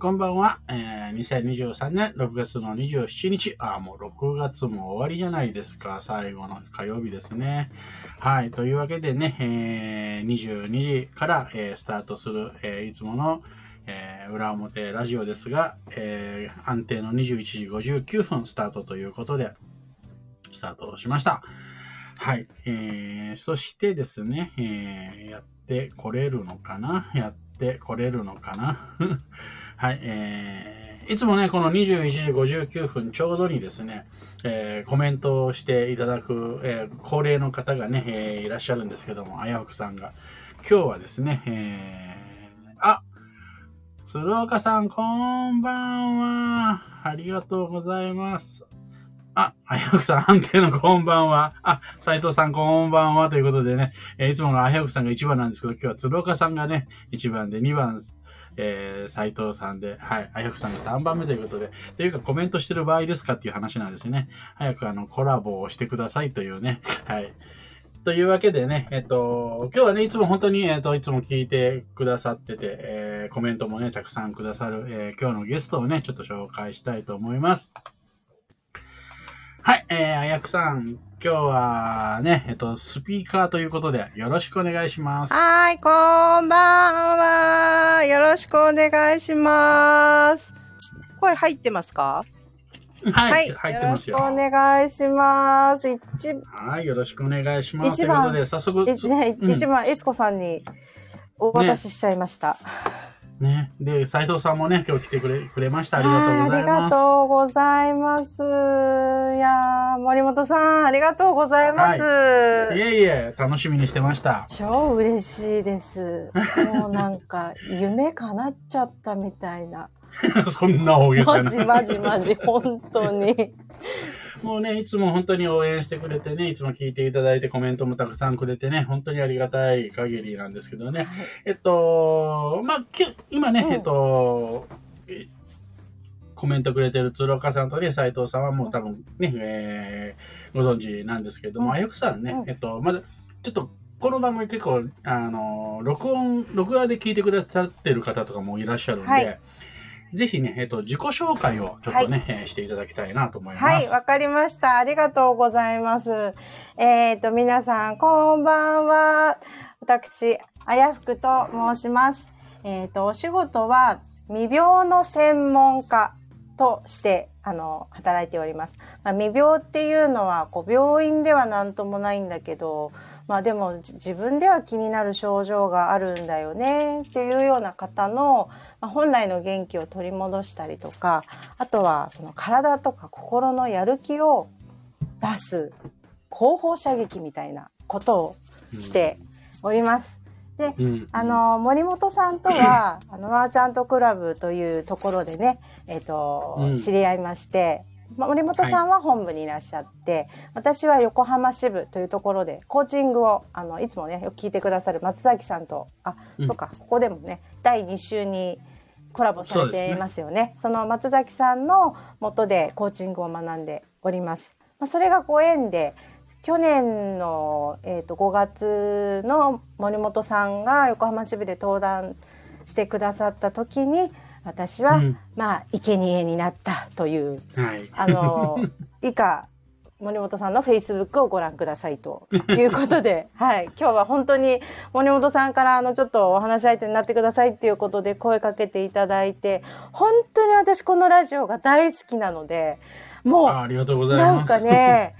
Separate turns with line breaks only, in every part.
こんばんは。えー、2023年6月の27日。あ、もう6月も終わりじゃないですか。最後の火曜日ですね。はい。というわけでね、えー、22時から、えー、スタートする、え、いつもの、え、裏表ラジオですが、え、安定の21時59分スタートということで、スタートしました。はい。えー、そしてですね、え、やってこれるのかな？やってこれるのかな？はい、えー、いつもね、この21時59分ちょうどにですね、えー、コメントをしていただく、えー、高齢の方がね、えー、いらっしゃるんですけども、あやふくさんが。今日はですね、えー、あ、鶴岡さん、こんばんは。ありがとうございます。あ、あやふくさん、安定のこんばんは。あ、斉藤さん、こんばんは。ということでね、えー、いつものあやふくさんが1番なんですけど、今日は鶴岡さんがね、1番で2番えー、斉藤さんで、はい、あやくさんが3番目ということで、というかコメントしてる場合ですかっていう話なんですよね。早くあの、コラボをしてくださいというね、はい。というわけでね、えっと、今日はね、いつも本当に、えっと、いつも聞いてくださってて、えー、コメントもね、たくさんくださる、えー、今日のゲストをね、ちょっと紹介したいと思います。はい、えー、あやくさん、今日はね、えっと、スピーカーということで、よろしくお願いします。
はい、こんばんは。よろしくお願いします。声入ってますか？
はい、はい、入ってますよ。
よろしくお願いします。一
はい、よろしくお願いします。一番、ということで、早速、
一、一番、えつこさんにお渡ししちゃいました。ね
ね。で、斉藤さんもね、今日来てくれ、くれました。ありがとうございます。あり
がとうございます。いや森本さん、ありがとうございます。は
い、いえいえ、楽しみにしてました。
超嬉しいです。もうなんか、夢叶っちゃったみたいな。
そんな大げさな。
マジマジマジ、本当に。
もうね、いつも本当に応援してくれてね、いつも聞いていただいてコメントもたくさんくれてね、本当にありがたい限りなんですけどね。はい、えっと、まあ、今ね、うん、えっと、コメントくれてる鶴岡さんとね、斉藤さんはもう多分ね、えー、ご存知なんですけども、あやくさんね、えっと、まだ、ちょっと、この番組結構、あの、録音、録画で聞いてくださってる方とかもいらっしゃるんで、はいぜひね、えっ、と、自己紹介をちょっとね、はい、していただきたいなと思います。
はい、わかりました。ありがとうございます。えっ、ー、と、皆さん、こんばんは。私、あやふくと申します。えっ、ー、と、お仕事は、未病の専門家として、あの、働いております。まあ、未病っていうのは、こう、病院では何ともないんだけど、まあでも自分では気になる症状があるんだよねっていうような方の、まあ、本来の元気を取り戻したりとかあとはその体とか心のやる気を出す後方射撃みたいなことをしております。で、うん、あの、森本さんとは、あの、マーチャントクラブというところでね、えっ、ー、と、うん、知り合いまして、森本さんは本部にいらっしゃって、はい、私は横浜支部というところでコーチングをあのいつもねよく聞いてくださる松崎さんとあ、うん、そうかここでもね第2週にコラボされていますよね。そ、ね、の松崎さんのもとでコーチングを学んでおります。まあ、それがご縁で、去年の、えー、と5月の森本さんが横浜支部で登壇してくださった時に私は、うん、まあ生贄になったという、はい、あの 以下森本さんのフェイスブックをご覧くださいということで、はい、今日は本当に森本さんからあのちょっとお話し相手になってくださいっていうことで声かけていただいて、本当に私このラジオが大好きなので、もう、ありがとうございます。なんかね、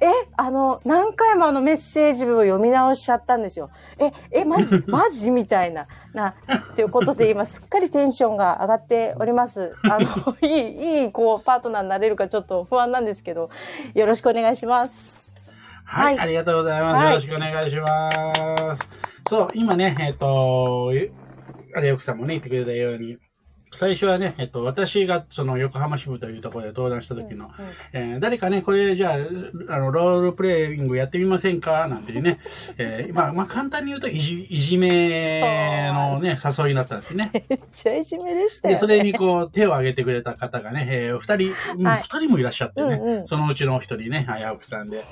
え、あの、何回もあのメッセージを読み直しちゃったんですよ。え、え、マジ、マジみたいな、な、っていうことで今すっかりテンションが上がっております。あの、いい、いい、こう、パートナーになれるかちょっと不安なんですけど、よろしくお願いします。
はい、はい、ありがとうございます。よろしくお願いします。そう、今ね、えっ、ー、と、あれ、奥さんもね、言ってくれたように、最初はね、えっと、私がその横浜支部というところで登壇した時の、うんうん、えー、誰かね、これじゃあ、あの、ロールプレイングやってみませんか？なんていうね、えー、まあ、まあ、簡単に言うといじ、いじめのね、誘いになったんですね。
めっちゃいじめでしたよ、
ね、で、それにこう、手を挙げてくれた方がね、えー、二人、二、はい、人もいらっしゃってね、うんうん、そのうちの一人ね、早奥さんで。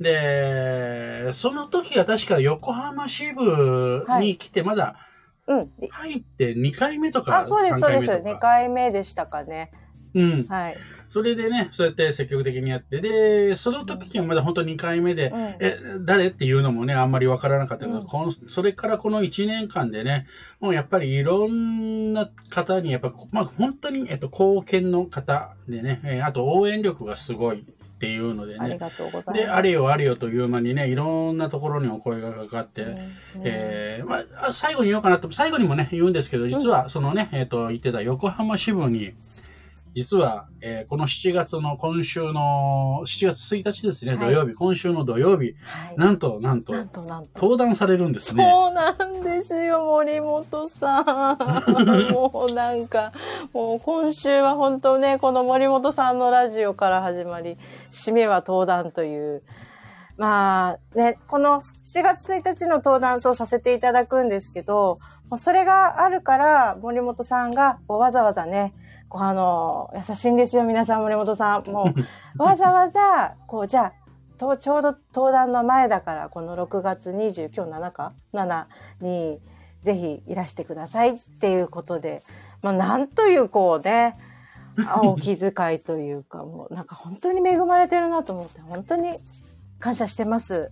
で、その時は確か横浜支部に来て、まだ、はい
うん。
入って2回目とか
あ、そうです、
3
そうです。
回目とか。
2回目でしたかね。
うん。
はい。
それでね、そうやって積極的にやって、で、その時にはまだ本当2回目で、
うん。
え、誰っていうのもね、あんまりわからなかったけど、
うん
このそれからこの1年間でね、もうやっぱりいろんな方に、やっぱ、まあ本当に、えっと、貢献の方でね、えーあと応援力がすごいっていうのでね、
ありがとうございます。
で、あれよあれよという間にね、いろんなところにお声がかかって、
うん
えーまあ、最後に言おうかなと、最後にもね、言うんですけど、実は、そのね、えっ、と、言ってた横浜支部に、実は、えーこの7月の今週の、7月1日ですね、
はい
土曜日、今週の土曜日、
はい。
なんと、なんと。登壇されるんですね。
そうなんですよ、森本さん。もうなんか、もう今週は本当ね、この森本さんのラジオから始まり、締めは登壇という。まあね、この7月1日の登壇とさせていただくんですけど、それがあるから、森本さんがわざわざね、あの、優しいんですよ、皆さん、森本さん。もう、わざわざ、こう、じゃあ、とちょうど登壇の前だから、この6月20、今日7か ?7 に、ぜひいらしてくださいっていうことで、まあ、なんというこうね、あお気遣いというか、もうなんか本当に恵まれてるなと思って、本当に感謝してます。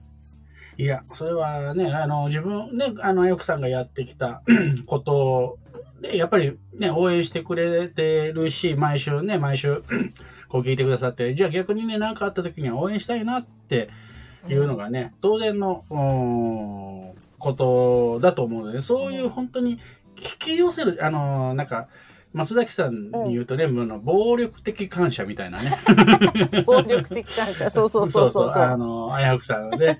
いや、それはね、あの、自分、ね、あの、よくさんがやってきた ことで、やっぱりね、応援してくれてるし、毎週ね、毎週、こう聞いてくださって、じゃあ逆にね、何かあった時には応援したいなっていうのがね、当然の、うーんことだと思うので、そういう本当に引き寄せる、あの、なんか、松崎さんに言うとね、あの暴力的感謝みたいなね。
暴力的感謝。そうそうそうそう
あの、あやふくさんで、うん。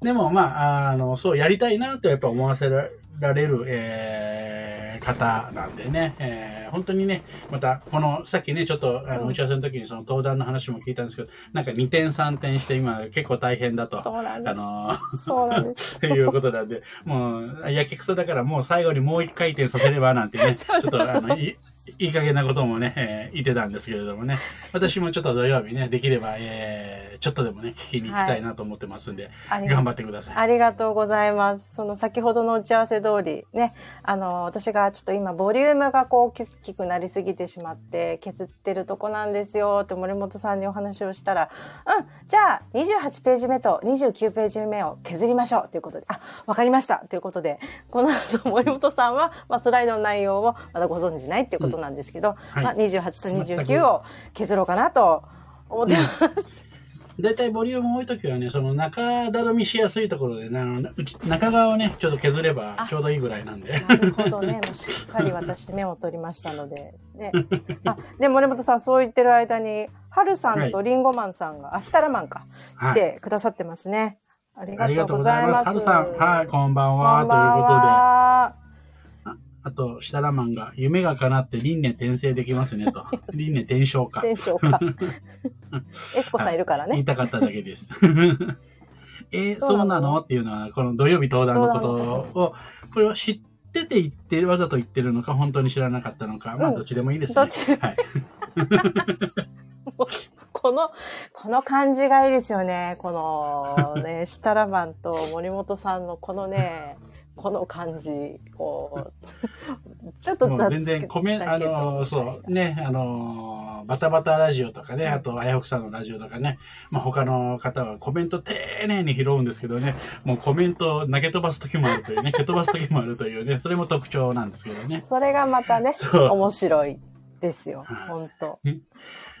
でも、まあ、あの、そうやりたいなとやっぱ思わせられる、えー方なんでね、えー本当にね、また、この、さっきね、ちょっと、あの、
うん
打ち合わせの時にその登壇の話も聞いたんですけど、なんか2点3点して今結構大変だと。
そうなんです。
あの
そうなんです。
と いうことなんで、もう、やけくそだからもう最後にもう一回転させればなんてね、ちょっとあの、いいい加減なこともね、え ー言ってたんですけれどもね、私もちょっと土曜日ね、できれば、えーちょっとでもね、聞きに行きたいなと思ってますんで、
あり
頑張ってください。
ありがとうございます。その先ほどの打ち合わせ通り、ね、あの、私がちょっと今、ボリュームがこう大きくなりすぎてしまって、削ってるとこなんですよって森本さんにお話をしたら、うん、じゃあ、28ページ目と29ページ目を削りましょうということで、あ、わかりましたということで、この後森本さんは、まあ、スライドの内容をまだご存知ないっていうことなんですけど、
はい
まあ、28と29を削ろうかなと思ってます。
だいたいボリューム多いときはね、その中だろみしやすいところでな、中側をね、ちょっと削れば
あ
ちょうどいいぐらいなんで。
なるほどね。もうしっかり私メモ取りましたので。ね。あ、で、森本さん、そう言ってる間に、はるさんとリンゴマンさんが、あしたらマンか、来
はい。
てくださってますね。あり
ありがとうご
ざ
ざいます。はるさん、はい、こんばん
こ
は、
んばん
ということで。
は。
あと、設楽マンが、夢が叶って輪廻転生できますねと。輪廻転生か。
テンションか。エツコさんいるからね。
言いたかっただけです。えー
そうなの？
っていうのは、この土曜日登壇のことを、これは知ってて言ってる、わざと言ってるのか、本当に知らなかったのか、まあ、
うん
どっちでもいいですね。
どっち？
はい。
この、この感じがいいですよね。このね、シタラマンと森本さんのこのね、この感じ、こう、ちょっと
全然コメント、あのーそう、ね、あのーバタバタラジオとかね、あと、あやほくさんのラジオとかね、まあ、他の方はコメント丁寧に拾うんですけどね、もうコメントを投げ飛ばす時もあるというね、蹴飛ばす時もあるというね、それも特徴なんですけどね。
それがまたね。面白いですよ
はい。
本当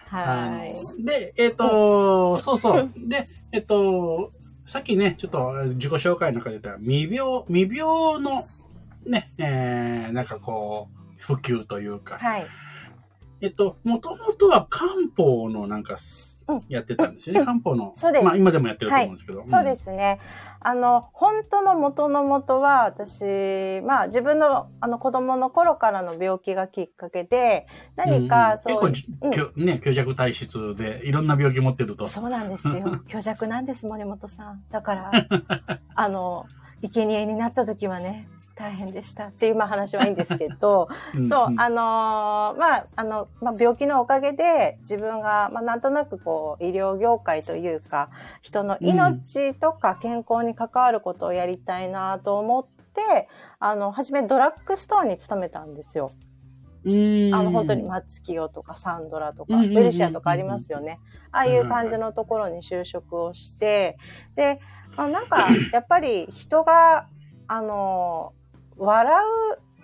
はい。
ので、えっ、と、そうそう。で、えっ、と、さっきね、ちょっと自己紹介の中で言った未病、未病のね、えー、なんかこう、普及というか、
はい。
えっと、もともとは漢方のなんかやってたんですよね。漢方の。
そうです
まあ今でもやってると思うんですけど。
そうですね。あの、本当の元の元は、私、まあ自分のあの子供の頃からの病気がきっかけで、何かそう、
うん結構、きょね、虚弱体質でいろんな病気持ってると。
そうなんですよ。虚弱なんです、森本さん。だから、あの、生贄になった時はね、大変でしたっていう、まあ話はいいんですけど、
うん
そう、
ん
あのーまあ、あの、まあ、病気のおかげで自分が、まあ、なんとなくこう、医療業界というか、人の命とか健康に関わることをやりたいなと思って、あの、初めドラッグストアに勤めたんですよ。
うん
あの、本当に松清とかサンドラとか、
うんうんうん
ベルシアとかありますよね。ああいう感じのところに就職をして、で、まあ、なんか、やっぱり人が、あの、笑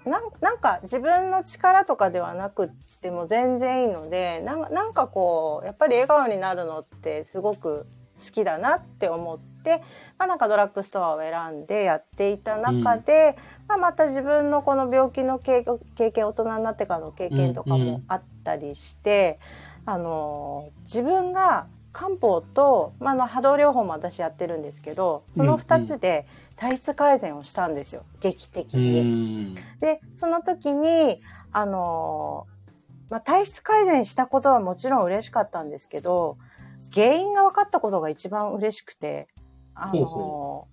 う、なんなんか自分の力とかではなくっても全然いいので、なんなんかこう、やっぱり笑顔になるのってすごく好きだなって思って、まあなんかドラッグストアを選んでやっていた中で、まあまた自分のこの病気の経経験、大人になってからの経験とかもあったりして、あの、自分が漢方と、まあ、あの波動療法も私やってるんですけど、その二つで体質改善をしたんですよ。劇的
う
に。
ん
で、その時に、あのまあ、体質改善したことはもちろん嬉しかったんですけど、原因が分かったことが一番嬉しくて、あの
ほ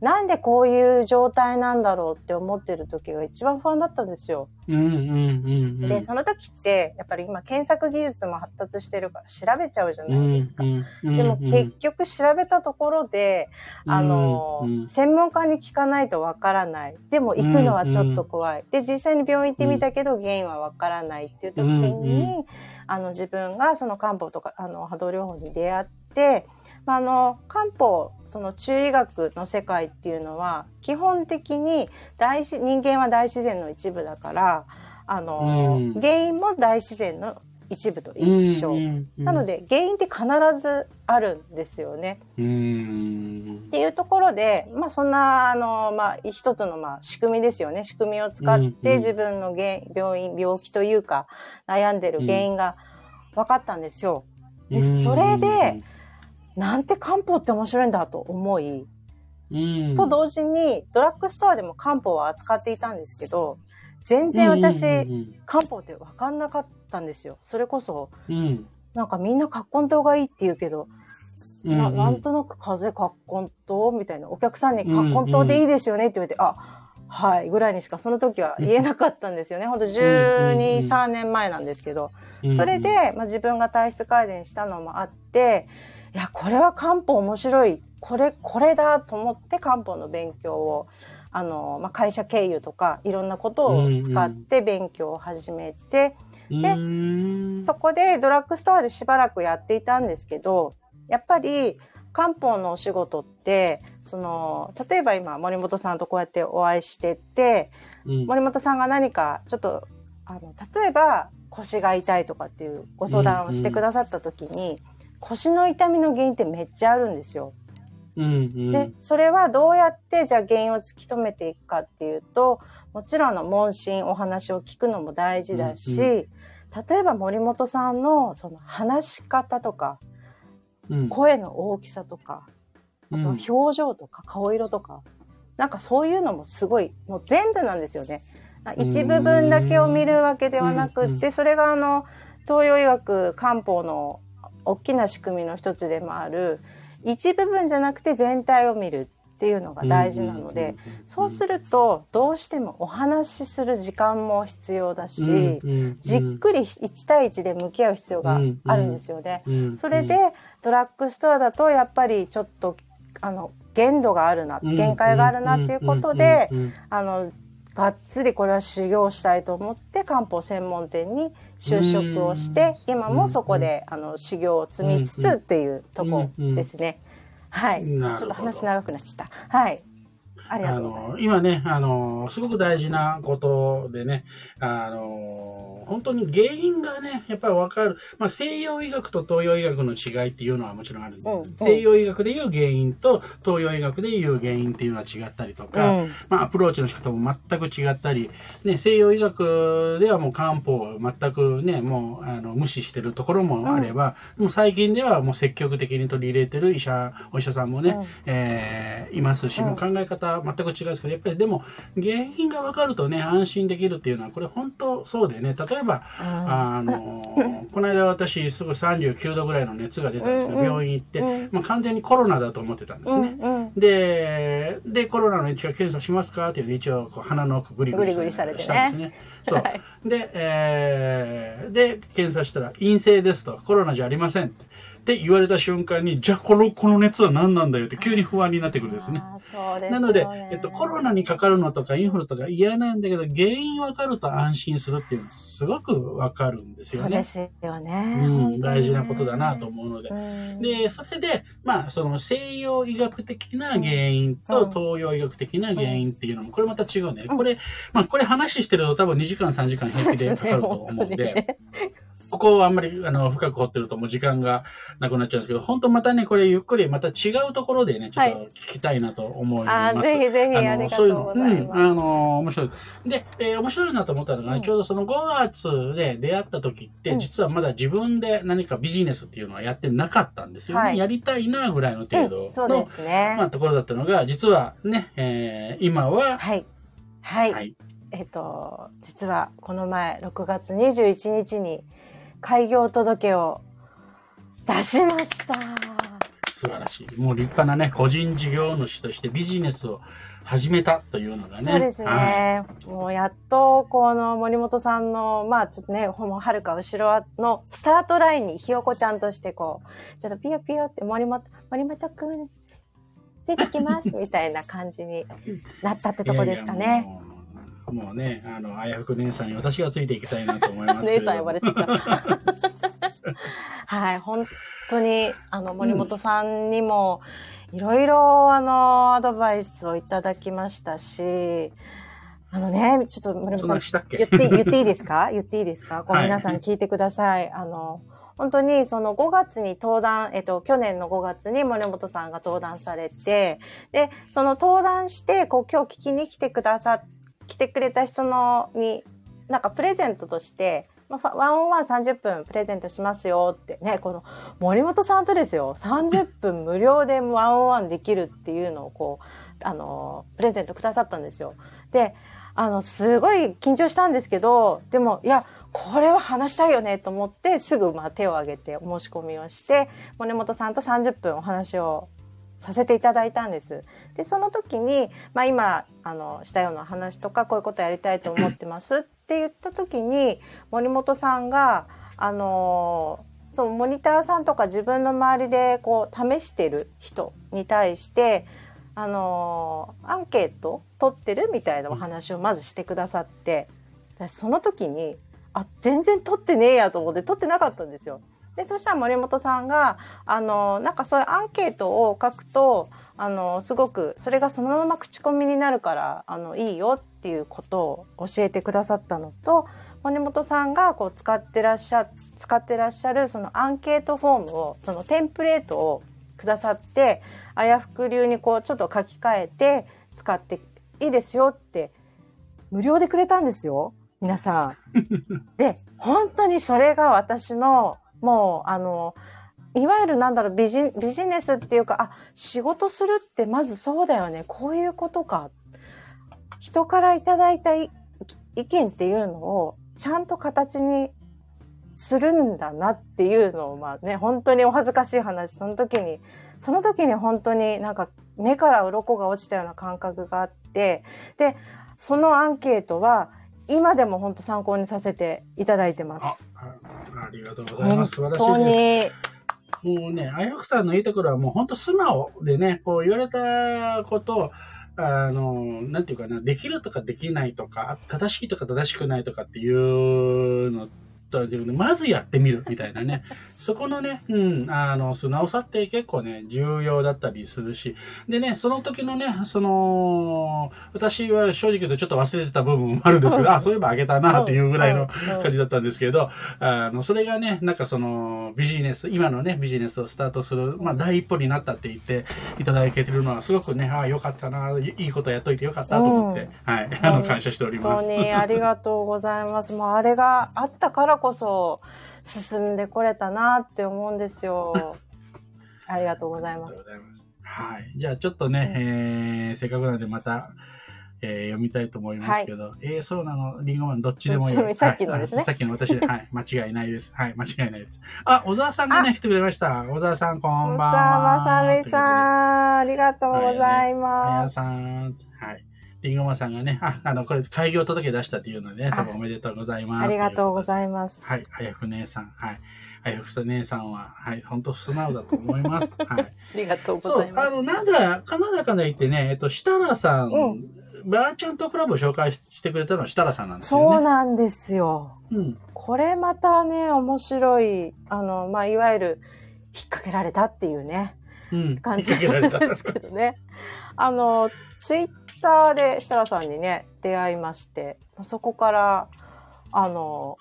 う
なんでこういう状態なんだろうって思ってる時が一番不安だったんですよ。
うんうんうんうん
で、その時って、やっぱり今検索技術も発達してるから調べちゃうじゃないですか。でも結局調べたところで、あの、専門家に聞かないとわからない。でも行くのはちょっと怖い。で、実際に病院行ってみたけど原因はわからないっていう時に、あの自分がその漢方とかあの波動療法に出会って、まあ、あの漢方その中医学の世界っていうのは基本的に大自人間は大自然の一部だからあの、
うん
原因も大自然の一部と一緒。なの
で、
で原因って必ずあるんですよね。
うん
っていうところで、まあそんな、あの、まあ一つのまあ仕組みですよね。仕組みを使っ
うんうん
て自分の原病院、病気というか悩んでる原因が分かったんですよ。でそれで、なんて漢方って面白いんだと思い、
うん
と同時にドラッグストアでも漢方は扱っていたんですけど、全然私、
うん
漢方って分かんなかったんですよ。それこそ、
うん
なんかみんな葛根湯がいいって言うけど、
うん
ななんとなく風邪葛根湯みたいなお客さんに
うん
葛根湯でいいですよねって言われて、あはいぐらいにしかその時は言えなかったんですよね。ほんと12、
うん
3年前なんですけど。
うん
それで、まあ、自分が体質改善したのもあって、いや、これは漢方面白い。これ、これだと思って漢方の勉強を、あの、まあ、会社経由とかいろんなことを使って勉強を始めて、で
うん。
そこでドラッグストアでしばらくやっていたんですけど、やっぱり漢方のお仕事って、その、例えば今森本さんとこうやってお会いしてて、
うん。
森本さんが何かちょっと、あの、例えば腰が痛いとかっていうご相談をしてくださった時に、腰の痛みの原因ってめっちゃあるんですよ。
うんうん。
で、それはどうやってじゃあ原因を突き止めていくかっていうと、もちろんあの問診お話を聞くのも大事だし、
うん
例えば森本さんのその話し方とか、
うん。
声の大きさとか、あとは表情とか顔色とか、なんかそういうのもすごい、もう全部なんですよね。一部分だけを見るわけではなく
うんう
って、それがあの、東洋医学漢方の大きな仕組みの一つでもある、一部分じゃなくて全体を見るっていうのが大事なので、そうすると、どうしてもお話しする時間も必要だし、じっくり1対1で向き合う必要があるんですよね。
り
それで、ドラッグストアだとやっぱりちょっと、あの、限度があるな、限界があるなっていうことで、あの、がっつりこれは修行したいと思って漢方専門店に就職をして、今もそこで、あの、修行を積みつつっていうとこですね。はい。ちょっと話長くなっちゃった。はい。あ。
の今ねあの、すごく大事なことでね、あの本当に原因がね、やっぱり分かる、まあ、西洋医学と東洋医学の違いっていうのはもちろんあるんで、西洋医学でいう原因と東洋医学でいう原因っていうのは違ったりとか、
うん。
まあ、アプローチの仕方も全く違ったり、ね、西洋医学ではもう漢方を全くね、もうあの無視してるところもあれば、もう最近ではもう積極的に取り入れてる医者、お医者さんもね、
うん。
えーいますし、
うん
もう考え方全く違うんですけど、やっぱりでも原因が分かるとね、安心できるっていうのは、これ本当そうでね、例えば、あの この間私すぐ39度ぐらいの熱が出たんですけど、病院行って、
うん
まあ、完全にコロナだと思ってたんですね。で、で、コロナの一応検査しますかっていうので、一応こう鼻の奥グリグリ
されてね
したんですね。そう
はい。
で、えーで、検査したら陰性ですと、コロナじゃありませんって。って言われた瞬間に、じゃあこの、この熱は何なんだよって急に不安になってくるんですね。
すよね。
なので、えっと、コロナにかかるのとかインフルとか嫌なんだけど、原因わかると安心するっていうのはすごくわかるんですよね。
そうですよね。
うん、大事なことだなと思うので。
うん。
で、それで、まあ、その西洋医学的な原因と
う。ん
東洋医学的な原因っていうのも、これまた違うね。
うん。
これ、まあ、これ話してると多分2時間3時間平気でかかると思うん
で
ここをあんまりあの深く掘ってるともう時間がなくなっちゃうんですけど、本当またね、これゆっくりまた違うところでね、ちょっと聞きたいなと思います。
あーぜひぜひありがとうござい
うん、
ます。
あの、面白い。で、えー面白いなと思ったのが、
うん
ちょうどその5月で出会った時って、
うん
実はまだ自分で何かビジネスっていうのはやってなかったんですよね。
はい
やりたいなぐらいの程度
うんそう
の、
ですね。
まあ、ところだったのが、実はね、えー今は、
はい。はい。
はい、
えっと、実はこの前、6月21日に開業届を出しました。
素晴らしい。もう立派なね、個人事業主としてビジネスを始めたというのがね。
そうです
はい
ね。もうやっと、この森本さんの、まあちょっとね、ほもうはるか後ろのスタートラインにひよこちゃんとしてこう、ちょっとピヨピヨって森本、森本くん、ついてきます みたいな感じになったってとこですかね。
もうね、あの、あやふく姉さんに私がついていきたいなと思いますけれど
姉さん呼ばれちゃった。はい、本当に、あの、森本さんにも、いろいろ、あの、アドバイスをいただきましたし、あのね、ちょっと森本さん、言って、言っていいですか？言っていいですか？こう
はい
皆さん聞いてください。あの、本当にその5月に登壇、えっと、去年の5月に森本さんが登壇されて、で、その登壇して、こう今日聞きに来てくださ、来てくれた人の、に、なんかプレゼントとして、まあ、ワンオンワン30分プレゼントしますよってね、この森本さんとですよ、30分無料でワンオンワンできるっていうのをこう、あの、プレゼントくださったんですよ。で、あの、すごい緊張したんですけど、でも、いや、これは話したいよねと思って、すぐまあ手を挙げて申し込みをして、森本さんと30分お話をさせていただいたんです。で、その時に、まあ今、あの、したような話とか、こういうことやりたいと思ってますって言った時に、森本さんが、あのそのモニターさんとか自分の周りでこう試してる人に対して、あのアンケート取ってる？みたいなお話をまずしてくださって、その時に、あ、全然取ってねえやと思って取ってなかったんですよ。で、そしたら森本さんが、あの、なんかそういうアンケートを書くと、あの、すごく、それがそのまま口コミになるから、あの、いいよっていうことを教えてくださったのと、森本さんがこう使ってらっしゃ、使ってらっしゃるそのアンケートフォームを、そのテンプレートをくださって、あやふく流にこうちょっと書き換えて使っていいですよって、無料でくれたんですよ。皆さん。で、本当にそれが私の、もう、あの、いわゆるなんだろう、ビジビジネスっていうか、あ、仕事するってまずそうだよね。こういうことか。人からいただいた意見っていうのをちゃんと形にするんだなっていうのを、まあね、本当にお恥ずかしい話、その時に、その時に本当になんか目から鱗が落ちたような感覚があって、で、そのアンケートは今でも本当参考にさせていただいてます。
あありがとうございます。素晴らしいです。
に、
もうね、あやふくさんのいいところはもう本当素直でね、こう言われたことを、あの、なんていうかな、できるとかできないとか、正しいとか正しくないとかっていうのと、まずやってみるみたいなね。そこのね、うん、あの、素直さって結構ね、重要だったりするし。でね、その時のね、その、私は正直言うとちょっと忘れてた部分もあるんですけど、あ、そういえばあげたなっていうぐらいの感じだったんですけど、あの、それがね、なんかその、ビジネス、今のね、ビジネスをスタートする、まあ、第一歩になったって言っていただけてるのは、すごくね、ああ、よかったな、いいことやっといてよかったと思って、はい、あの、感謝しております。
本当にありがとうございます。もうあれがあったからこそ進んでこれたなって思うんですよ。ありがとうございます
ます。はい。じゃあちょっとね、えー、せっかくなのでまた、えー読みたいと思いますけど、えー、そうなの、リンゴマンどっちでもいい。
さっきのですね
はいあさっきの私で、はい、間違いないです。はい、間違いないです。あ、小沢さんがね、来てくれました。小沢さん、こんばんは。
さまさみさん、ありがとうございます。
さん、はい。リンゴマンさんがね、あ、あの、これ、開業届出したっていうのでね、
あ
多分おめでとうございます。
ありがとうご
い
ざいます。
はい、あやふ姉さん。はい。あやふさ姉さんは、はい、本当素直だと思います。はい。
ありがとうご
そう
ざい、ます。
あの、なんだ、カナダから言ってね、えっと、設楽さん、
うん
バーチャントクラブを紹介してくれたのは設楽さんなんですよね。
そうなんですよ。
うん。
これまたね、面白い、あの、まあ、いわゆる、引っ掛けられたっていうね、
うん。
感じなんですけどね。あの、ツイッターで設楽さんにね、出会いまして、そこから、あの、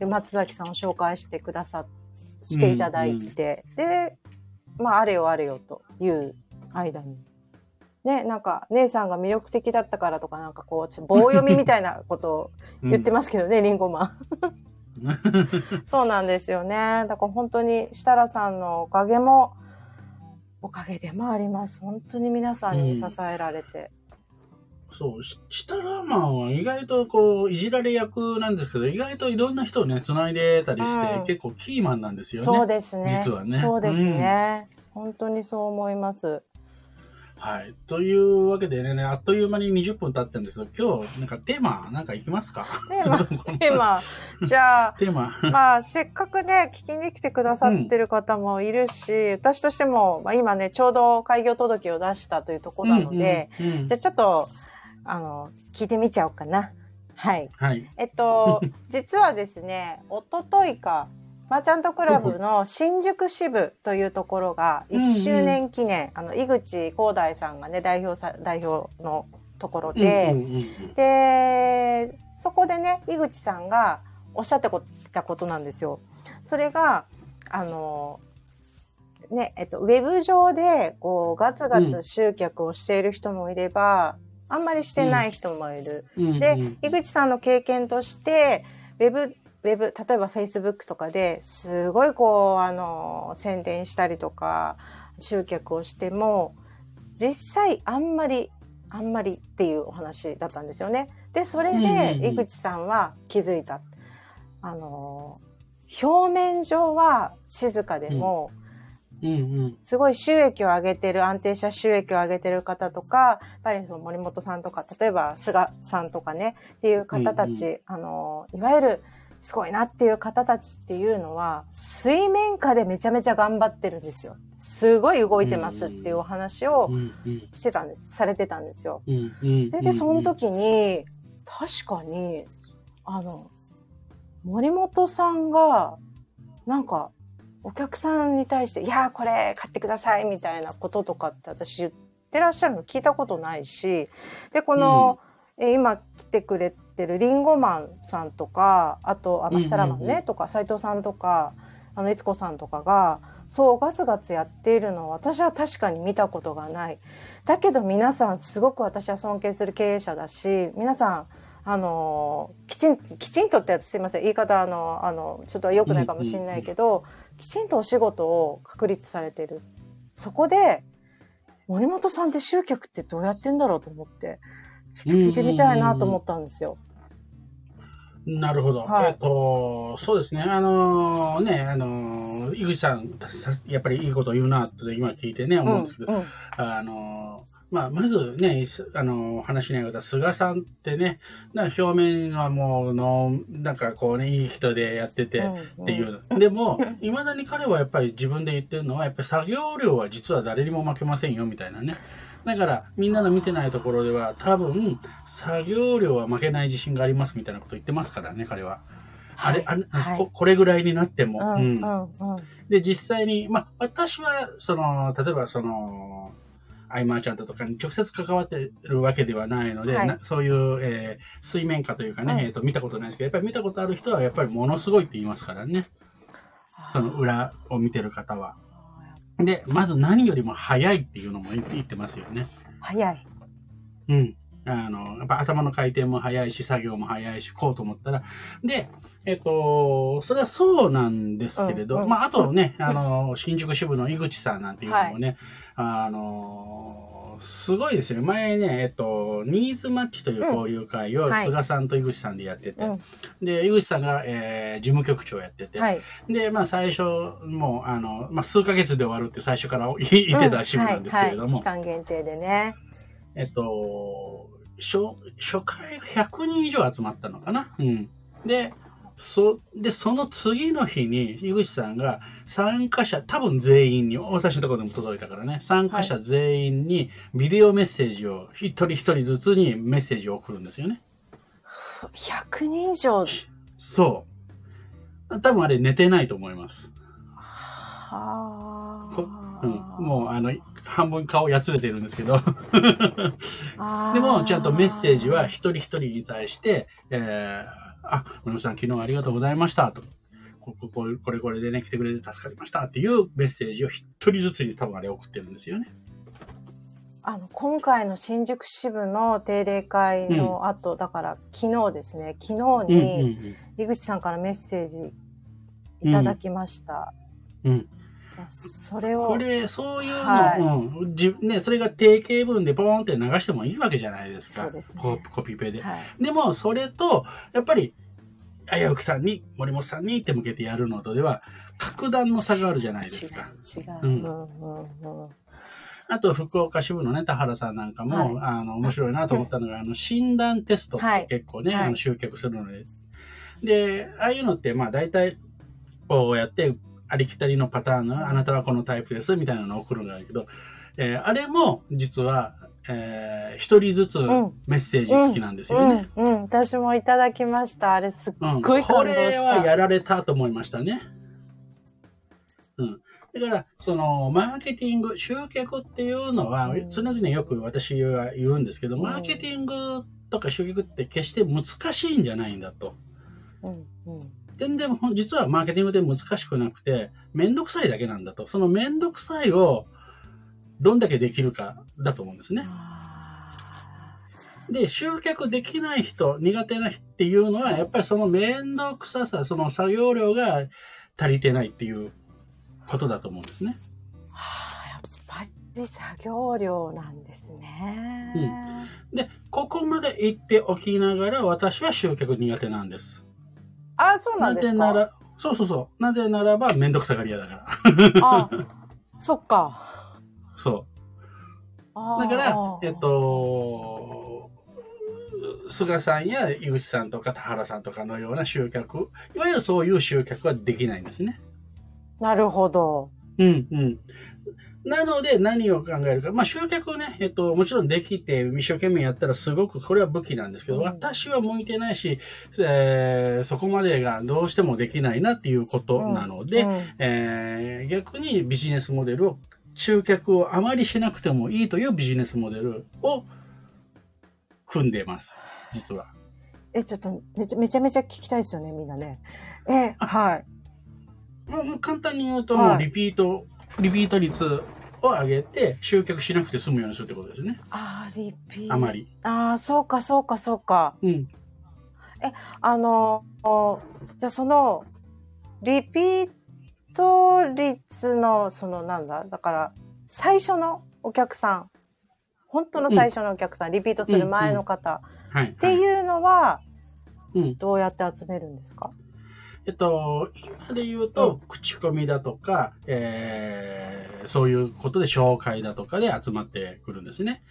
松崎さんを紹介してくださ、していただいて、で、まあ、あれよあれよという間に。ね、なんか、姉さんが魅力的だったからとか、なんかこう、棒読みみたいなことを言ってますけどね、リンゴマン。そうなんですよね。だから本当に設楽さんのおかげも、おかげでもあります。本当に皆さんに支えられて。
そう、しシタラーマンは意外とこう、いじられ役なんですけど、意外といろんな人をね、繋いでたりして、
うん
結構キーマンなんですよね。
そうですね。
実はね
そうですね。本当にそう思います。
はい。というわけでね、あっという間に20分経ってるんですけど、今日、なんかテーマ、なんかいきますか？
テーマ？テーマ、じゃあ、
テーマ。
まあ、せっかくね、聞きに来てくださってる方もいるし、私としても、まあ、今ね、ちょうど開業届を出したというところなので、
うんうんうん
じゃあちょっと、あの、聞いてみちゃおうかな。はい。
はい。
えっと、実はですね、おとといか、マーチャントクラブの新宿支部というところが1周年記念、あの、井口光大さんがね、代表さ、代表のところで、
うんうんうんうん
で、そこでね、井口さんがおっしゃってたことなんですよ。それが、あの、ね、えっと、ウェブ上で、こう、ガツガツ集客をしている人もいれば、あんまりしてない人もいる。
うん
で
うん、
井口さんの経験として、ウェブ、ウェブ、例えば Facebook とかですごいこう、あの、宣伝したりとか、集客をしても、実際あんまり、あんまりっていうお話だったんですよね。で、それで井口さんは気づいた。あの、表面上は静かでも、
うんうん
すごい収益を上げてる、安定した収益を上げてる方とか、やっぱりその森本さんとか、例えば菅さんとかね、っていう方たち、
うん
あの、いわゆるすごいなっていう方たちっていうのは、水面下でめちゃめちゃ頑張ってるんですよ。すごい動いてますっていうお話を
うんうん
してたんです、されてたんですよ。
うんうん
それでその時に、確かに、あの、森本さんが、なんか、お客さんに対して、いやー、これ買ってくださいみたいなこととかって私言ってらっしゃるの聞いたことないし、で、この、え今来てくれてるリンゴマンさんとか、あと、あ、まあ、設楽マン
うんうんう
ね、とか、斉藤さんとか、あの、いつこさんとかが、そう、ガツガツやっているのを私は確かに見たことがない。だけど皆さんすごく私は尊敬する経営者だし、皆さん、あの、きちん、きちんとってやつすいません。言い方、あの、あの、ちょっと良くないかもしれないけど、きちんとお仕事を確立されてる。そこで、森本さんって集客ってどうやってんだろうと思って、ちょっと聞いてみたいなと思ったんですよ。
なるほど。
はい
えっと、そうですね。あのね、あの井口さん、さやっぱりいいこと言うなって今聞いてね、思うんですけど、
うんうん
あのまあ、まずね、すあの話しないことは、菅さんってね、な表面はもうの、なんかこうね、いい人でやってて、っていう。でも、いまだに彼はやっぱり自分で言ってるのは、やっぱり作業量は実は誰にも負けませんよ、みたいなね。だから、みんなの見てないところでは、多分、作業量は負けない自信があります、みたいなこと言ってますからね、彼は。あれ、あれ、
はい
ここれぐらいになっても。
うん
うん
うんうん
で、実際に、まあ、私は、その、例えば、その、アイマーチャントとかに直接関わってるわけではないので、
はい
なそういう、えー水面下というかね、
うん
えーと、見たことないですけど、やっぱり見たことある人は、やっぱりものすごいって言いますからね。その裏を見てる方は。で、まず何よりも早いっていうのも言って言ってますよね。
早い。
うん。あの、やっぱ頭の回転も早いし、作業も早いし、こうと思ったら。で、えっと、それはそうなんですけれど、
うんうん。
まあ、あとね、あの、新宿支部の井口さんなんていうのもね、あの、すごいですよね。前ね、えっと、ニーズマッチという交流会を菅さんと井口さんでやってて、
うん。
で、井口さんが、えー事務局長やってて、
はい。
で、まあ、最初、もう、あの、まあ、数ヶ月で終わるって最初から言言ってた支部なんですけれども、
はい。はい、期間限定でね。
えっと、初初回が100人以上集まったのかな？うん。で、そでその次の日に井口さんが参加者多分全員に私のところでも届いたからね。参加者全員にビデオメッセージを一人一人ずつにメッセージを送るんですよね。
100人以上？
そう。多分あれ寝てないと思います。
は
こうん、もうあの半分顔やつれてるんですけど
あ
でもちゃんとメッセージは一人一人に対して、えーあ、村本さん昨日はありがとうございましたと。ここここれこれでね、来てくれて助かりましたっていうメッセージを一人ずつに多分あれ送ってるんですよね。
あの、今回の新宿支部の定例会の後、だから昨日ですね、昨日
うんうん
に井口さんからメッセージいただきました。
うん。うん。
それを、
これ、そういうの、
はい
うんじね、それが定型文でポーンって流してもいいわけじゃないですか。
すね
ココピペで。
はい、
でも、それと、やっぱり、危うくさんに、森本さんにって向けてやるのとでは、格段の差があるじゃないですか。
違う、違う。
う
うんん、うん、うん。
あと、福岡支部のね、田原さんなんかも、
はい
あの、面白いなと思ったのが、あの、診断テストって結構ね、
はい
あの集客するので。で、ああいうのって、まあ、大体、こうやって、ありきたりのパターンの、あなたはこのタイプです、みたいなのを送るんだけど、えーあれも、実は、えー一人ずつ
ん
メッセージ付きなんですよね。
うん、うん、私もいただきました。あれすっ
うん
ごい
こ
感動
れは
した。
やられたと思いましたね。うん。だから、その、マーケティング、集客っていうのは、
うん
常々よく私は言うんですけど、
うん
マーケティングとか集客って決して難しいんじゃないんだと。
うん、うん。
全然、実はマーケティングって難しくなくて、めんどくさいだけなんだと。そのめんどくさいを、どんだけできるかだと思うんですね。
あ
で、集客できない人、苦手な人っていうのは、やっぱりそのめんどくささ、その作業量が足りてないっていうことだと思うんですね。
ーはあやっぱり作業量なんですね。
で、ここまで言っておきながら、私は集客苦手なんです。
あ、そうな
なん
ですか？
ぜなら、そうそうそう。なぜならば、めんどくさがり屋だから。
あ、そっか。
そう。だから、えっ、と、菅さんや井口さんとか田原さんとかのような集客、いわゆるそういう集客はできないんですね。
なるほど。
うんうん。なので何を考えるか。まあ集客ね、えっと、もちろんできて一生懸命やったらすごくこれは武器なんですけど、
うん
私は向いてないし、えーそこまでがどうしてもできないなっていうことなので、
うん
えー逆にビジネスモデルを、集客をあまりしなくてもいいというビジネスモデルを組んでます、実は。
え、ちょっとめちゃめちゃ聞きたいですよね、みんなね。え、はい。
もう簡単に言うと、
はい
もうリピート、リピート率を上げて集客しなくて済むようにするってことですね。
あー、リピー
あま。り。
ああ、そうか、そうか、そうか。
うん。
あの、おじゃあその、リピート率の、そのなんだ、だから、最初のお客さん、本当の最初のお客さん、リピートする前の方
はい。
って
う。
いうのは、
うん。
どうやって集めるんですか？
えっと、今で言うと、口コミだとか、えーそういうことで紹介だとかで集まってくるんですね。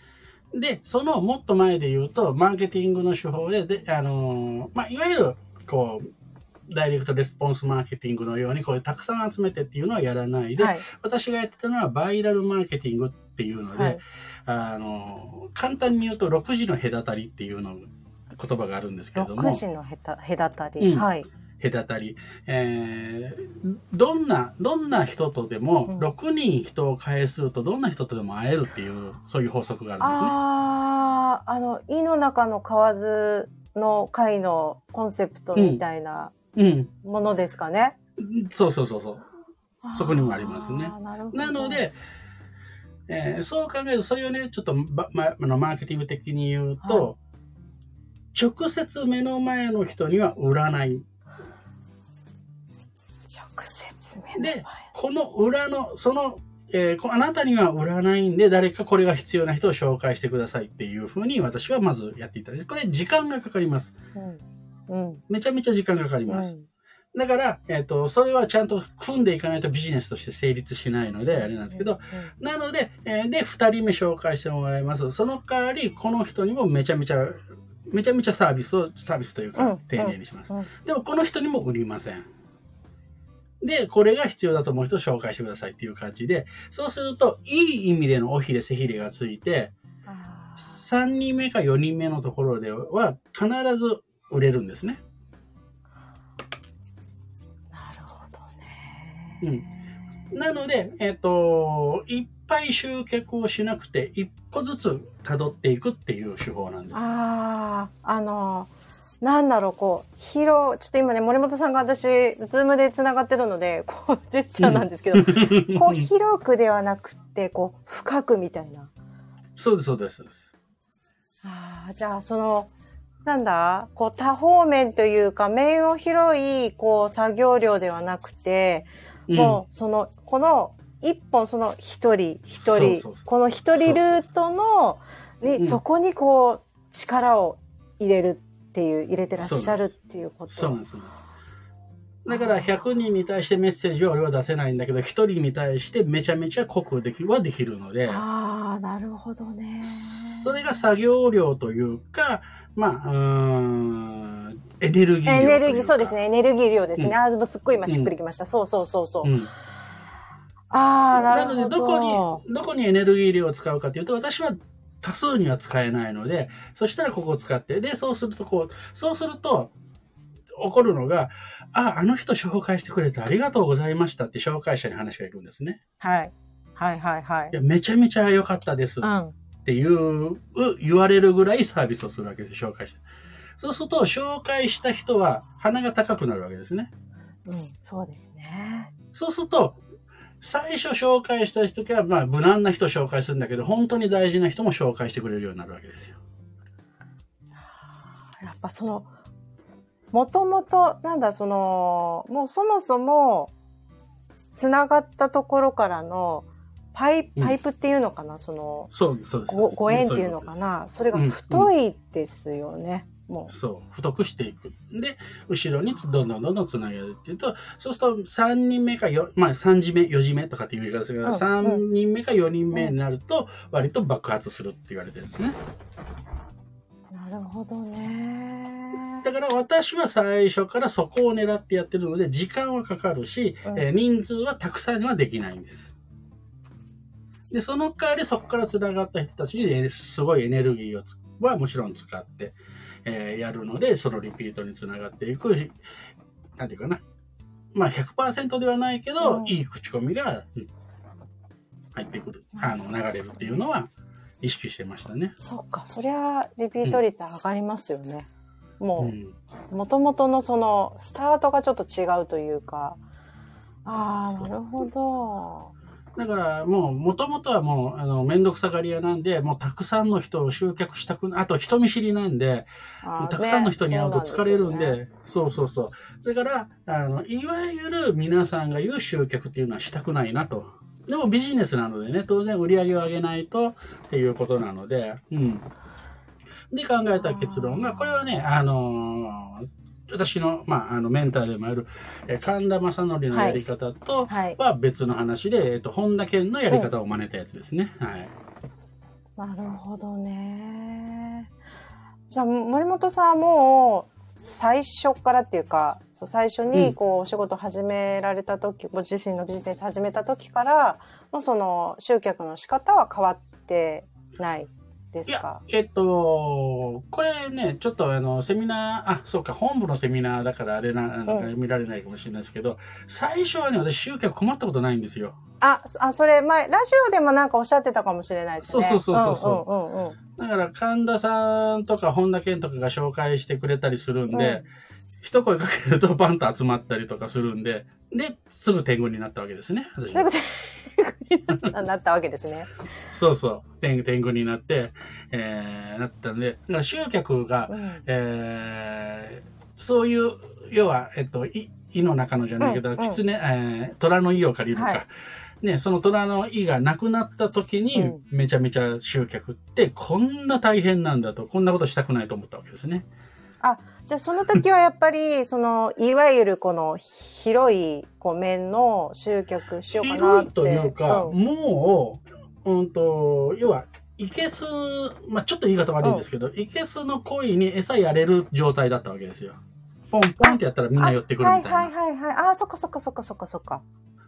で、そのもっと前で言うと、マーケティングの手法で、であのーまあ、いわゆる、こう、ダイレクトレスポンスマーケティングのように、こういうたくさん集めてっていうのはやらないで、
はい。
私がやってたのはバイラルマーケティングっていうので、
はい。
あのー簡単に言うと、6時の隔たりっていうの言葉があるんですけれども、
6時の隔たり。
うん
はい。
隔たり、えーどんな、どんな人とでも、
うん
6人人を介するとどんな人とでも会えるっていう、そういう法則があるんですね。
ああ、あの、井の中の蛙の会のコンセプトみたいな
うん。
ものですかね？
そうそうそうそう。そこにもありますね
な
なの、で、えーそう考えると、それをね、ちょっとば、ま、あのマーケティング的に言うと、直接目の前の人には売らない。でこの裏の、その、えーこあなたには売らないんで、誰かこれが必要な人を紹介してくださいっていうふうに私はまずやっていただいて、これ時間がかかります。
うん。うん。
めちゃめちゃ時間がかかります。
うん
だから、えっ、と、それはちゃんと組んでいかないとビジネスとして成立しないので、あれなんですけど、、なので、えーで、2人目紹介してもらいます。その代わり、この人にもめちゃめちゃめちゃめちゃサービスを、サービスというか
うん、
丁寧にします。
うん
でも、この人にも売りません。で、これが必要だと思う人を紹介してくださいっていう感じで、そうすると、いい意味での尾ひれ、背ひれがついて、
あー
3人目か4人目のところでは必ず売れるんですね。
なるほどね。
なので、えっ、と、いっぱい集客をしなくて、一個ずつ辿っていくっていう手法なんです。
ああ、あの、なんだろう、こう、広、ちょっと今ね、森本さんが私、ズームで繋がってるので、こう、ジェスチャーなんですけど、こう、広くではなくて、こう、深くみたいな。
そうです、そうです。そうです。
ああ、じゃあ、その、なんだこう、多方面というか、面を広い、こう、作業量ではなくて、
うん。
もう、その、この、一本、その、一人、一
そう
人
そうそう。
この一人ルートの、に、
うん。
そこにこう、力を入れるっていう、入れてらっしゃるっていうこと。
そうなんです。だから100人に対してメッセージは俺は出せないんだけど、1人に対してめちゃめちゃ濃くできはできるので、
ああ、なるほどね。
それが作業量というか、まあ、うーん、エネルギー。
エネルギー、そうですね。エネルギー量ですね。
うん
ああ、もうすっごい今しっくりきました。そうそうそうそう。
うん。
ああ、なるほど。
なので、どこに、どこにエネルギー量を使うかというと、私は多数には使えないので、そしたらここを使って、で、そうするとこう、そうすると、起こるのが、あ、あの人紹介してくれてありがとうございましたって紹介者に話がいくんですね。
はい。はいはいはい
い。や、めちゃめちゃ良かったです
うん。
っていう、言われるぐらいサービスをするわけですよ、紹介して。そうすると、紹介した人は鼻が高くなるわけですね。
うん、そうですね。
そうすると、最初紹介した人が、まあ、無難な人を紹介するんだけど、本当に大事な人も紹介してくれるようになるわけですよ。
やっぱその、もともと、なんだ、その、もうそもそも、つながったところからの、パイ
うん
パイプっていうのかな、その、
そうです、そうです。
ごご縁っていうのかな、それが太いですよね、も
そう、太くしていく。で、後ろにつどんどんどんどんつなげるっていうと、そうすると3人目かよ、まあ3時目、4時目とかっていう言い方ですけど、
うん
3人目か4人目になると、割と爆発するって言われてるんですね。
う。なるほどね。
だから私は最初からそこを狙ってやってるので、時間はかかるし、
うん
えー人数はたくさんにはできないんです。で、その代わりそこからつながった人たちにえーすごいエネルギーをつはもちろん使って、えーやるので、そのリピートにつながっていくし、なんていうかな。まあ100%ではないけど、
うん
いい口コミがうん入ってくる、あの、流れるっていうのは意識してましたね。
そっか、そりゃ、リピート率上がりますよね。もう、
うん
もともとのそのスタートがちょっと違うというか。ああ、なるほど。
だからもう、もともとはもう、あの、めんどくさがり屋なんで、もうたくさんの人を集客したく、あと人見知りなんで、たくさんの人に会うと疲れるんで、
ね
そうそうそう。だから、あの、いわゆる皆さんが言う集客っていうのはしたくないなと。でもビジネスなのでね、当然売り上げを上げないとっていうことなので、うん。で考えた結論が、これはね、あのー私の、まあ、あの、メンターでもある、えー神田正則のやり方と、
はい。
は別の話で、えっと、本田健のやり方を真似たやつですね。はい。
なるほどね。じゃあ、森本さんはもう、最初からっていうか、そう最初
うん
にこう、お仕事始められた時、ご自身のビジネス始めた時から、もうその、集客の仕方は変わってないです
いや
か、
えっと、これね、ちょっとあの、セミナー、あ、そうか、本部のセミナーだからあれな、なんか見られないかもしれないですけど、最初はね、私、集客困ったことないんですよ。
あ、あ、それ前、ラジオでもなんかおっしゃってたかもしれないですね。
そうそうそうそう
うんうんうんうん。
だから、神田さんとか本田健とかが紹介してくれたりするんで、一声かけるとバンと集まったりとかするんで、で、すぐ天狗になったわけですね。私
すぐ手になったわけですね。
そうそう、天天狗になって、えー、なったんで、だから集客が、
うん。
えーそういう、要は、えっと、い胃の中のじゃないけど、
うんうん
狐、えー虎の胃を借りるか、
はい。
ね、その虎の胃がなくなった時に、
う
めちゃめちゃ集客って、こんな大変なんだと、こんなことしたくないと思ったわけですね。
じゃあその時はやっぱり、その、いわゆるこの広い面の集客しようかなって。
広いというか、
うん
もう、うんと、要は、いけす、まあちょっと言い方悪いんですけど、いけすの鯉に餌やれる状態だったわけですよ。ポンポンってやったらみんな寄ってくるみたいな。
はいはいはいはい。ああ、そっかそっかそっかそっかそっか。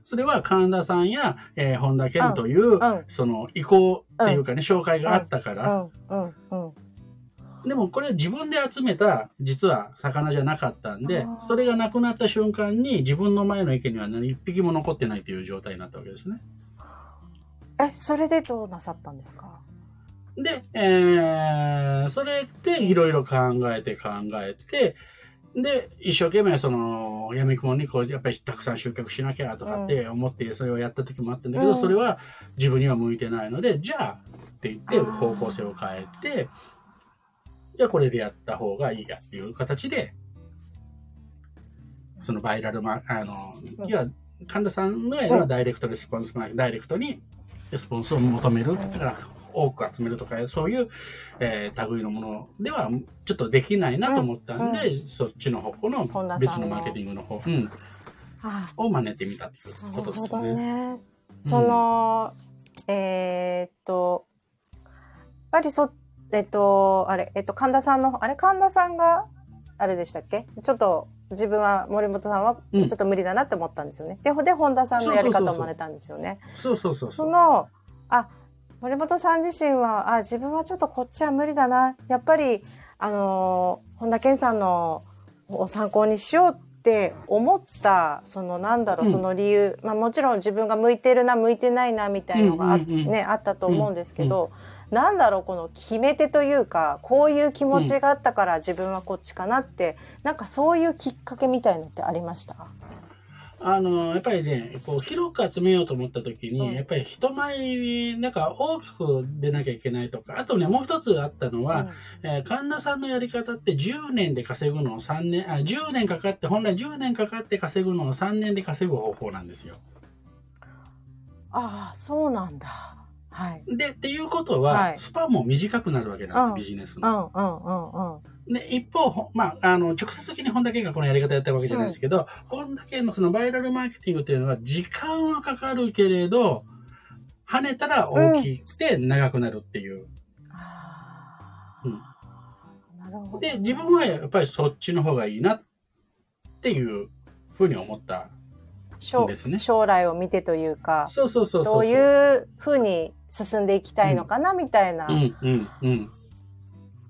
それは神田さんや、えー本田健という、
うん
その意向っていうかね、紹介があったから、
うんうんうん。
でもこれは自分で集めた、実は魚じゃなかったんでそれがなくなった瞬間に自分の前の池には何一匹も残ってないという状態になったわけですね。
え、それでどうなさったんですか？
で、えー、それでいろいろ考えて考えて、で、一生懸命その、闇雲にこう、やっぱりたくさん集客しなきゃとかって思って、それをやった時もあったんだけど、
うん。
それは自分には向いてないので、じゃあ、って言って方向性を変えて、じゃあこれでやった方がいいやっていう形で、そのバイラルマ、あの、
うん
要は、神田さんのやるのはダイレクトレスポンスダイレクトにレスポンスを求める。だから、多く集めるとか、そういう、えー類のものでは、ちょっとできないなと思ったんで、
う
そっちの方向の別のマーケティングの方、うん、
あ
を真似てみたっていうことですね。
ね。その、えーっと、やっぱりそ、えっと、あれ、えっと、神田さんの、あれ、神田さんが、あれでしたっけ？ちょっと、自分は、森本さんは、ち
うん
ょっと無理だなって思ったんですよね。で、で、本田さんのやり方を真似たんですよね。
そうそうそうそ。
の、あ、森本さん自身は、あ、自分はちょっとこっちは無理だな。やっぱり、あのー本田健さんのを参考にしようって思った、そのなんだろう、
うん
その理由、まあもちろん自分が向いてるな、向いてないな、みたいのがあ,、
うんうんうん
ね、あったと思うんですけど、なんだろう、この決め手というか、こういう気持ちがあったから自分はこっちかなって、なんかそういうきっかけみたいのってありました？
あの、やっぱりね、こう、広く集めようと思った時に、
うん
やっぱり人前になんか大きく出なきゃいけないとか、あとね、もう一つあったのは、えー神田さんのやり方って10年で稼ぐのを3年、あ、10年かかって、本来10年かかって稼ぐのを3年で稼ぐ方法なんですよ。
ああ、そうなんだ。はい。
で、っていうことは、
はい
スパンも短くなるわけなんです、
うん
ビジネス
う
の。
んうんうんうん。
で、一方、ほまあ、あの、直接的に本田健がこのやり方やったわけじゃないですけど、本田健のそのバイラルマーケティングっていうのは、時間はかかるけれど、跳ねたら大きくて長くなるっていう。
あ
うん
あ、なるほど。
で、自分はやっぱりそっちの方がいいなっていうふうに思った。
将
ですね
将来を見てというか、
そうそうそうそう。
どういうふうに進んでいきたいのかな、みたいな。
うんうんうん。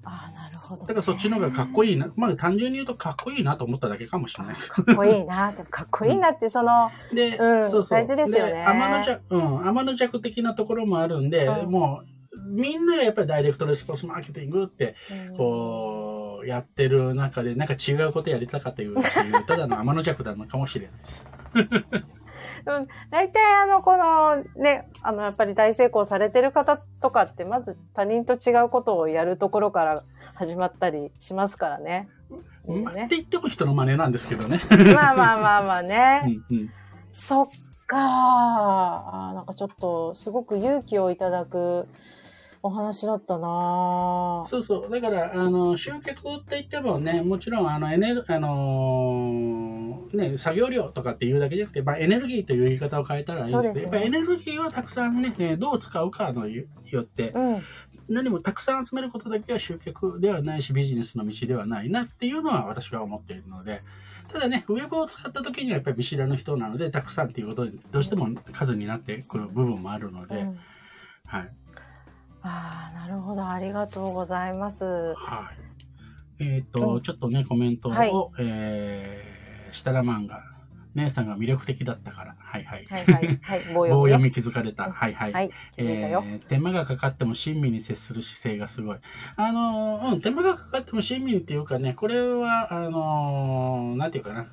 ああ、なるほど、ね。
だからそっちの方がかっこいいな。まあ単純に言うとかっこいいなと思っただけかもしれないです。
かっこいいな。でもかっこいいなって、その、
で、
うん
そうそう。
大事ですよね
で天の弱、うん、天の弱的なところもあるんで、
うん
もう、みんながやっぱりダイレクトレスポンスマーケティングって、
うん
こう、やってる中で、なんか違うことやりたかったいうっていう、ただの天の弱なのかもしれないです。
うん大体あの、このね、あの、やっぱり大成功されてる方とかって、まず他人と違うことをやるところから始まったりしますからね。うん
まあ、っ
ね
て言っても人の真似なんですけどね。
まあまあまあまあね。
うんうん
そっかあーなんかちょっと、すごく勇気をいただくお話だったな
そうそう。だから、あの、集客って言ってもね、もちろん、あの、エネル、あのーね、作業量とかっていうだけじゃなくて、まあ、エネルギーという言い方を変えたらいいんですけど、
ね
やっぱりエネルギーをたくさんね、えーどう使うかのよって、
うん。
何もたくさん集めることだけは集客ではないし、ビジネスの道ではないなっていうのは私は思っているので、ただね、ウェブを使った時にはやっぱり見知らぬ人なので、たくさんっていうことで、どうしても数になってくる部分もあるので、
うんがとうございます。
はい。えっ、と、
うん
ちょっとね、コメントを、
はい
えー、設楽マンが、姉さんが魅力的だったから、はいはい。
はいはい。はい。棒
棒
読み
気づかれた。はいはい。
はい。
えー手間がかかっても親身に接する姿勢がすごい。あのーうん、手間がかかっても親身っていうかね、これは、あのーなんていうかな。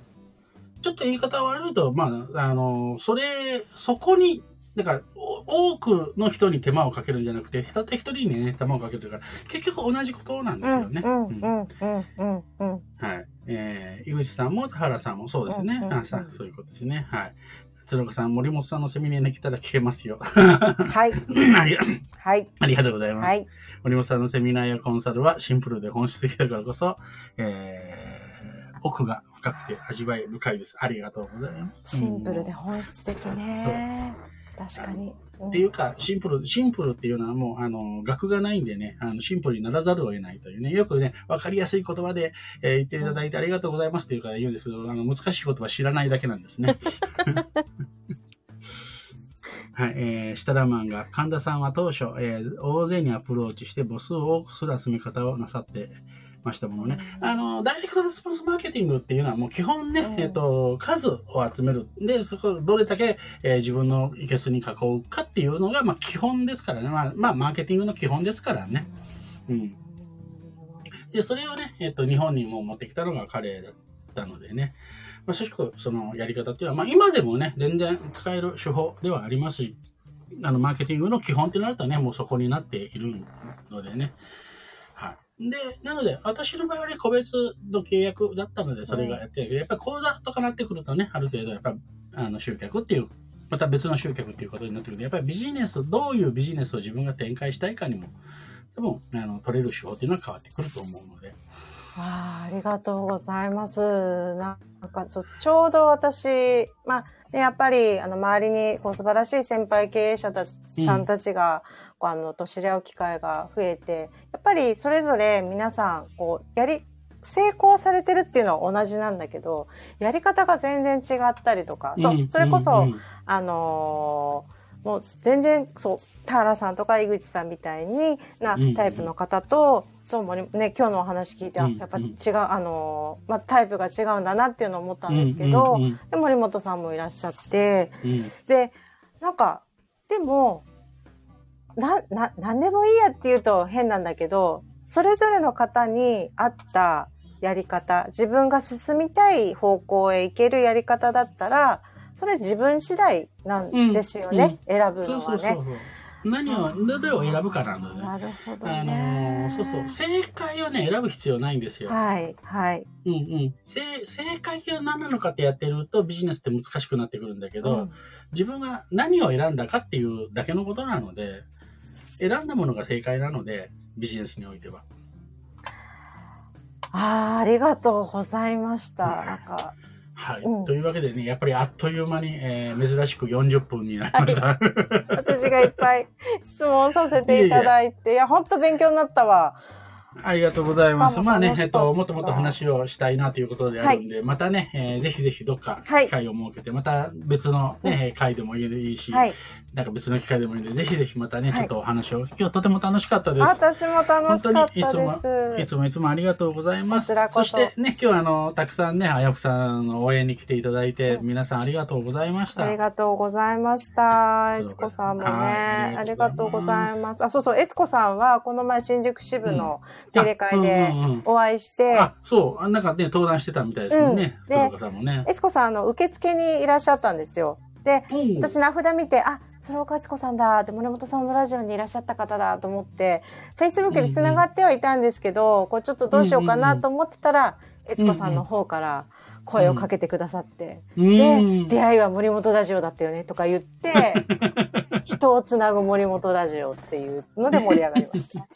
ちょっと言い方悪いと、まあ、あのーそれ、そこに、だから、お多くの人に手間をかけるんじゃなくて、たった一人にね、手間をかけてるから、結局同じことなんですよね。
うん、うん、
うん
うん、うん、うん、うん。
はい。えー、井口さんも田原さんもそうですね。
うんうん
そういうことですね。はい。鶴岡さん、森本さんのセミナーに来たら聞けますよ。
はい。
あり
はい。
ありがとうございます。
はい。
森本さんのセミナーやコンサルはシンプルで本質的だからこそ、えー、奥が深くて味わい深いです。ありがとうございます。
シンプルで本質的ね。確かに。
っていうか、シンプル、シンプルっていうのはもう、あの、額がないんでね、あの、シンプルにならざるを得ないというね、よくね、わかりやすい言葉で、えー言っていただいてありがとうございますっていうから言うんですけど、あの、難しい言葉知らないだけなんですね。はい、えー、シタラマンが、神田さんは当初、えー大勢にアプローチして母数を多くする集め方をなさってましたものね。あの、ダイレクトレスポンスマーケティングっていうのはもう基本ね、
うん
えっ、と、数を集める。で、そこ、どれだけ、えー自分のいけすに囲うかっていうのが、まあ基本ですからね。まあ、まあ、マーケティングの基本ですからね。うん。で、それをね、えっ、と、日本にも持ってきたのが彼だったのでね。まあ、正直、そのやり方っていうのは、まあ今でもね、全然使える手法ではありますし、あの、マーケティングの基本ってなるとね、もうそこになっているのでね。はい。で、なので、私の場合はね、個別の契約だったので、それがやってるけど、やっぱり口座とかなってくるとね、ある程度、やっぱ、あの、集客っていう、また別の集客っていうことになってくるので、やっぱりビジネス、どういうビジネスを自分が展開したいかにも、多分、あの、取れる手法っていうのは変わってくると思うので。
あーありがとうございます。なんかそう、ちょうど私、まあ、ねやっぱり、あの、周りに、こう、素晴らしい先輩経営者たさんたちが、あの、と知り合う機会が増えて、やっぱり、それぞれ皆さん、こう、やり、成功されてるっていうのは同じなんだけど、やり方が全然違ったりとか、そう
うん、
それこそ、
うんうん。
あのーもう全然、そう、田原さんとか井口さんみたいにな
うん
タイプの方と、ともにね、今日のお話聞いて、あ
うん。
やっぱ違う、あのーまあ、タイプが違うんだなっていうのを思ったんですけど、で森本さんもいらっしゃって、
うん。
で、なんか、でも、な、な、なんでもいいやって言うと変なんだけど、それぞれの方に合ったやり方、自分が進みたい方向へ行けるやり方だったら、それ自分次第なんですよね、選ぶ
そう
のはね。
そうそうそう。何を、どれを選ぶかなので、ね。
なるほど
あのそうそう。正解をね、選ぶ必要ないんですよ。
はい、はい。
うんうん。正正解が何なのかってやってるとビジネスって難しくなってくるんだけど、
うん
自分が何を選んだかっていうだけのことなので、選んだものが正解なので、ビジネスにおいては。
ああ、ありがとうございました。なんか、
はい。
うん
というわけでね、やっぱりあっという間に、えー珍しく40分になりました。
私がいっぱい質問させていただいて、いや、本当勉強になったわ。
ありがとうございます。まあね、えっと、もっともっと話をしたいなということであるんで、またね、えーぜひぜひどっか
はい
機会を設けて、また別のね、会でもいいし、
はい。
なんか別の機会でもいいんで、ぜひぜひまたね、
はい
ちょっとお話を、今日とても楽しかったです。
私も楽しかった
本当にいつも
です。
いつもいつもありがとうございます。
そ
してね、今日はあの、たくさんね、あやふさんの応援に来ていただいて、
うん
皆さんありがとうございました。
ありがとうございました。悦子さんもね、
はい
ありがとうございます。あ、そうそう、悦子さんは、この前新宿支部の
うんうんうん
お会いして、
あ、そう、あなんかね、登壇してたみたいですよね、
うん。
鶴岡さんもね。
悦子さん、あの、受付にいらっしゃったんですよ。で、
う。ん
私名札見て、あ、鶴岡悦子さんだ。って、森本さんのラジオにいらっしゃった方だと思って、Facebook で繋がってはいたんですけど、こうちょっとどうしようかなと思ってたら、悦子さんの方から声をかけてくださって、
う
で、
ん。
出会いは森本ラジオだったよねとか言って、人をつなぐ森本ラジオっていうので盛り上がりました。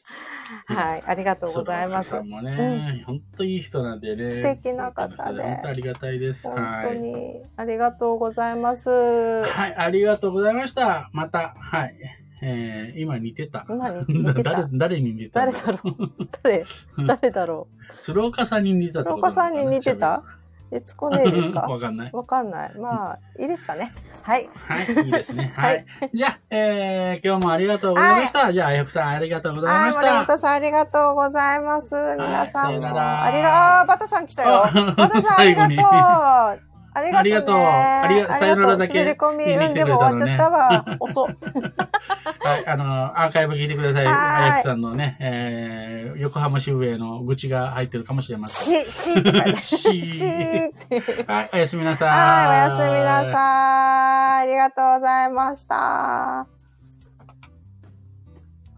はい、ありがとうございます。
本当いい人なんでね。
素敵な方で
本当ありがたいです。
本当
はい。
にありがとうございます。
はい、ありがとうございました。また、はい。えー、今似てた。
て
誰
た。
誰に似てた
誰だろう？誰誰だろ
鶴岡さんに似てた
鶴岡さんに似てた？悦子ねえですか？
わかんない。
わかんない。まあ、いいですかね。はい。
はい、いいですね。は
はいい。
じゃあ、えー、今日もありがとうございました。じゃあ、あやふさんありがとうござい
はい、
まし
森
た。
本さんありがとうございます。皆さんも。
さよなら
ありが、あーバタさん来たよ。
あ
バタさんありがとう。ありがとう、ね。
ありがとうありがさよならだけ
滑り込み、うん、でも終わっちゃったわ。遅っ。
はい、あの、アーカイブ聞いてください。
はい
あやふさんのね、えー、横浜支部への愚痴が入ってるかもしれません。
し、し。
し。はい、おやすみなさい。
はい、おやすみなさい。ありがとうございました。